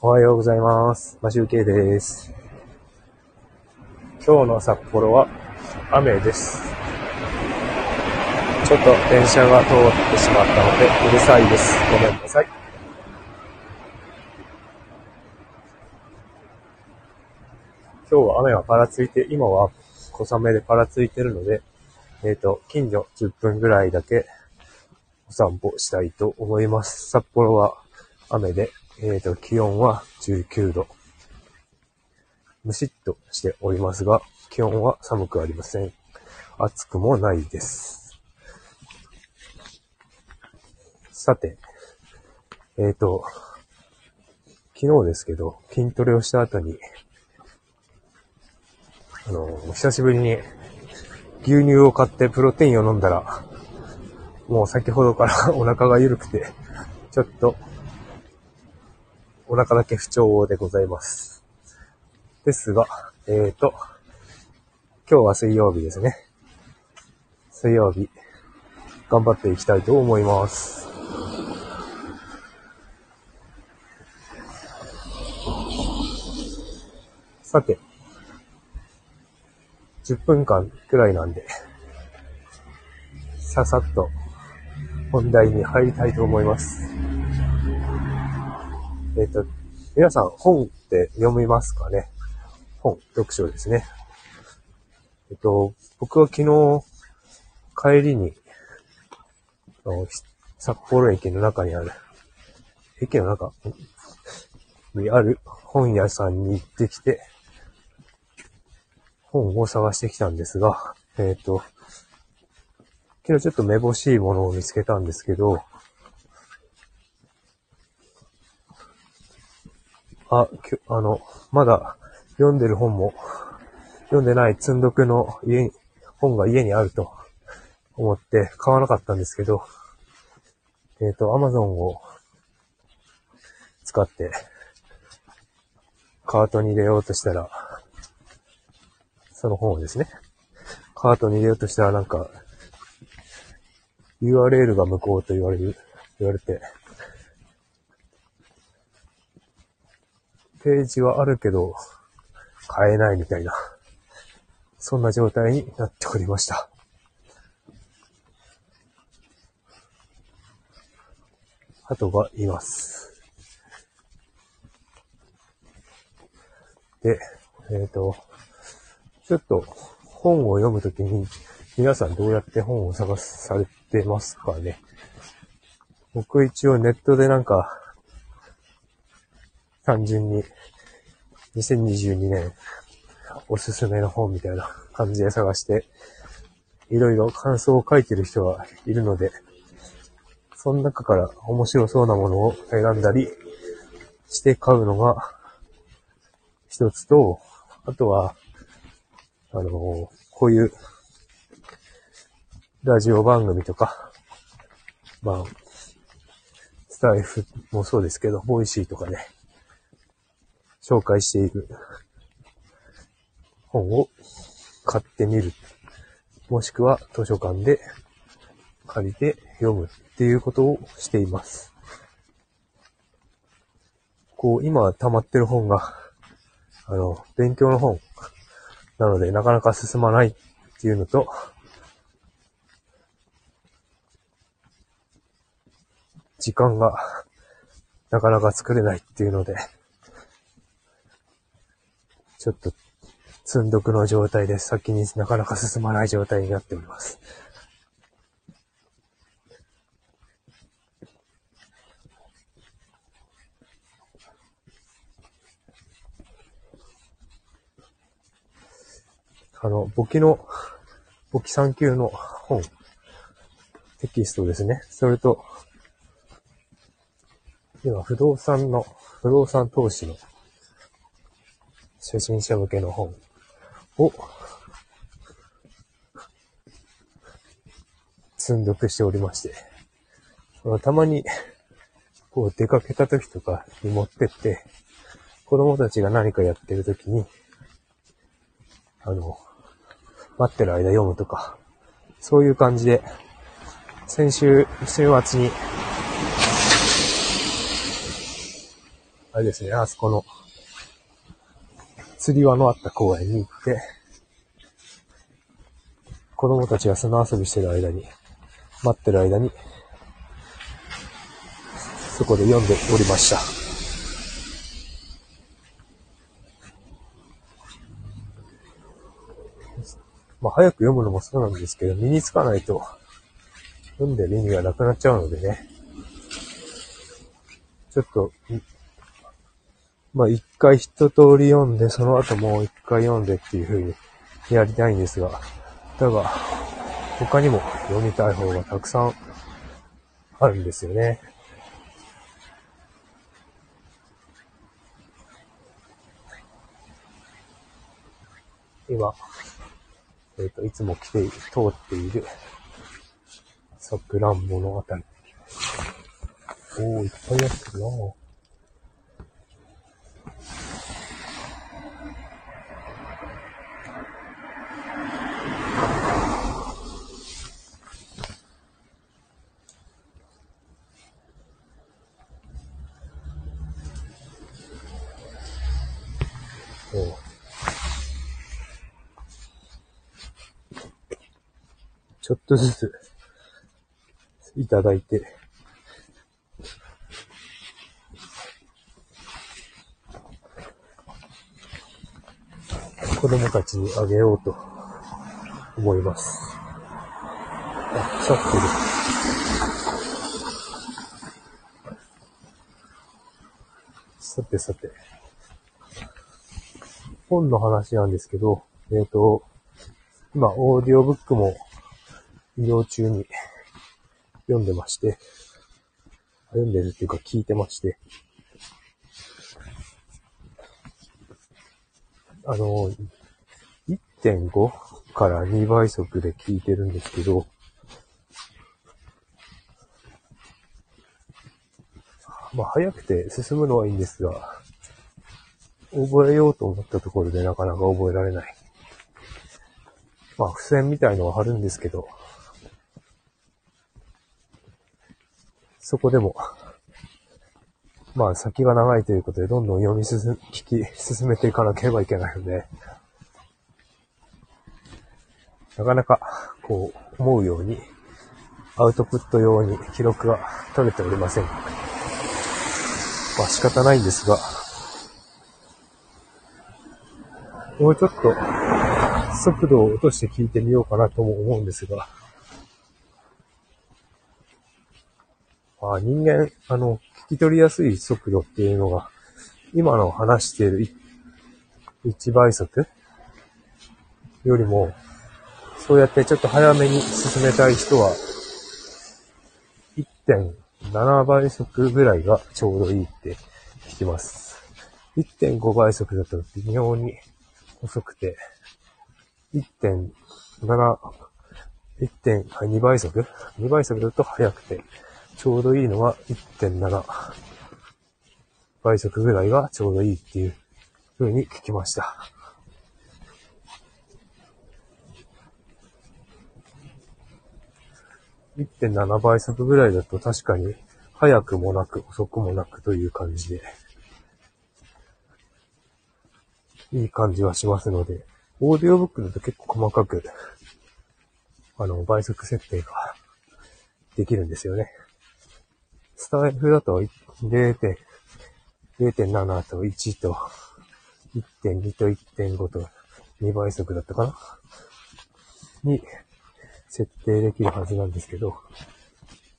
おはようございます。マシュウケイです。今日の札幌は雨です。ちょっと電車が通ってしまったのでうるさいです。ごめんなさい。今日は雨がパラついて、今は小雨でパラついてるので、えっ、と、近所10分ぐらいだけお散歩したいと思います。札幌は雨で、えっ、と、気温は19度。むしっとしておりますが、気温は寒くありません。暑くもないです。さて、えっ、と、昨日ですけど、筋トレをした後に、あの、久しぶりに牛乳を買ってプロテインを飲んだら、もう先ほどからお腹が緩くて、ちょっと、お腹だけ不調でございます。ですが、えーと、今日は水曜日ですね。水曜日、頑張っていきたいと思います。さて、10分間くらいなんで、ささっと本題に入りたいと思います。えっ、と、皆さん本って読みますかね？本、読書ですね。えっと、僕は昨日帰りに、札幌駅の中にある、駅の中？にある本屋さんに行ってきて、本を探してきたんですが、えっ、と、昨日ちょっとめぼしいものを見つけたんですけど、あ、きょあの、まだ読んでる本も、読んでない積んどくの家に、本が家にあると思って買わなかったんですけど、えっ、と、アマゾンを使って、カートに入れようとしたら、その本をですね、カートに入れようとしたらなんか、URL が無効と言われる、言われて、ページはあるけど、買えないみたいな、そんな状態になっておりました。鳩がいます。で、えっ、と、ちょっと本を読むときに皆さんどうやって本を探されてますかね僕一応ネットでなんか単純に2022年おすすめの本みたいな感じで探していろいろ感想を書いてる人がいるのでその中から面白そうなものを選んだりして買うのが一つと、あとは、あの、こういう、ラジオ番組とか、まあ、スタイフもそうですけど、ボイシーとかで、紹介している本を買ってみる。もしくは図書館で借りて読むっていうことをしています。こう、今溜まってる本が、あの、勉強の本なのでなかなか進まないっていうのと、時間がなかなか作れないっていうので、ちょっと積んどくの状態で先になかなか進まない状態になっております。あの、簿記の、簿記3級の本、テキストですね。それと、今、不動産の、不動産投資の初心者向けの本を積んどくしておりまして、たまに、こう出かけた時とかに持ってって、子供たちが何かやってる時に、あの、待ってる間読むとか、そういう感じで、先週、週末に、あれですね、あそこの、釣り輪のあった公園に行って、子供たちが砂遊びしてる間に、待ってる間に、そこで読んでおりました。まあ、早く読むのもそうなんですけど、身につかないと、読んでる意味がなくなっちゃうのでね。ちょっと、まあ、一回一通り読んで、その後もう一回読んでっていう風にやりたいんですが、だが、他にも読みたい方がたくさんあるんですよね。今、えっ、ー、と、いつも来て、通っている、さくらんぼのあたり。おー、いっぱいやってるなぁ。ちょっとずついただいて、子供たちにあげようと思います。あ、腐ってる。さてさて。本の話なんですけど、えっ、ー、と、今、オーディオブックも移動中に読んでまして、読んでるっていうか聞いてまして、あの、1.5から2倍速で聞いてるんですけど、まあ、早くて進むのはいいんですが、覚えようと思ったところでなかなか覚えられない。まあ、付箋みたいのは貼るんですけど、そこでも、まあ先が長いということで、どんどん読み進、聞き、進めていかなければいけないので、なかなか、こう、思うように、アウトプット用に記録が取れておりません。まあ仕方ないんですが、もうちょっと速度を落として聞いてみようかなとも思うんですが、あ人間、あの、聞き取りやすい速度っていうのが、今の話している1倍速よりも、そうやってちょっと早めに進めたい人は、1.7倍速ぐらいがちょうどいいって聞きます。1.5倍速だと微妙に遅くて、1.7、1.2倍速 ?2 倍速だと速くて、ちょうどいいのは1.7倍速ぐらいがちょうどいいっていう風に聞きました。1.7倍速ぐらいだと確かに早くもなく遅くもなくという感じで、いい感じはしますので、オーディオブックだと結構細かく、あの、倍速設定ができるんですよね。スタイフだと0.7と1と1.2と1.5と2倍速だったかな？に設定できるはずなんですけど、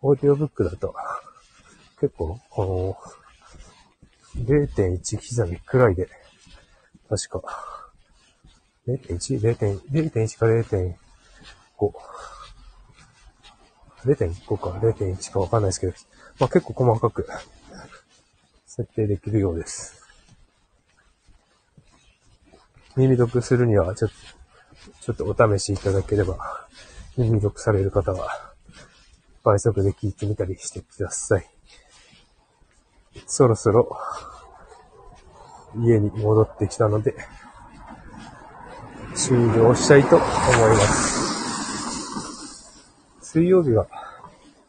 オーディオブックだと結構この0.1刻みくらいで確か 0.1? 0.1か0.5 0.5か0.1かわかんないですけど、まあ、結構細かく設定できるようです。耳読するには、ちょっ、ちょっとお試しいただければ、耳読される方は、倍速で聞いてみたりしてください。そろそろ、家に戻ってきたので、終了したいと思います。水曜日は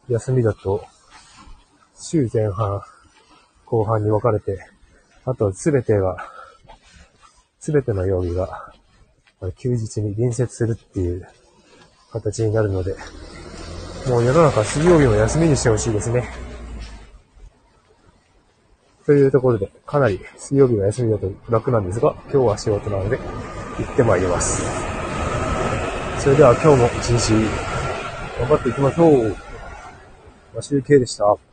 休みだと、週前半、後半に分かれてあと、すべてが、すべての曜日が、休日に隣接するっていう形になるので、もう世の中水曜日も休みにしてほしいですね。というところで、かなり水曜日が休みだと楽なんですが、今日は仕事なので、行ってまいります。それでは今日も一日、頑張っていきましょう。マシューケイでした。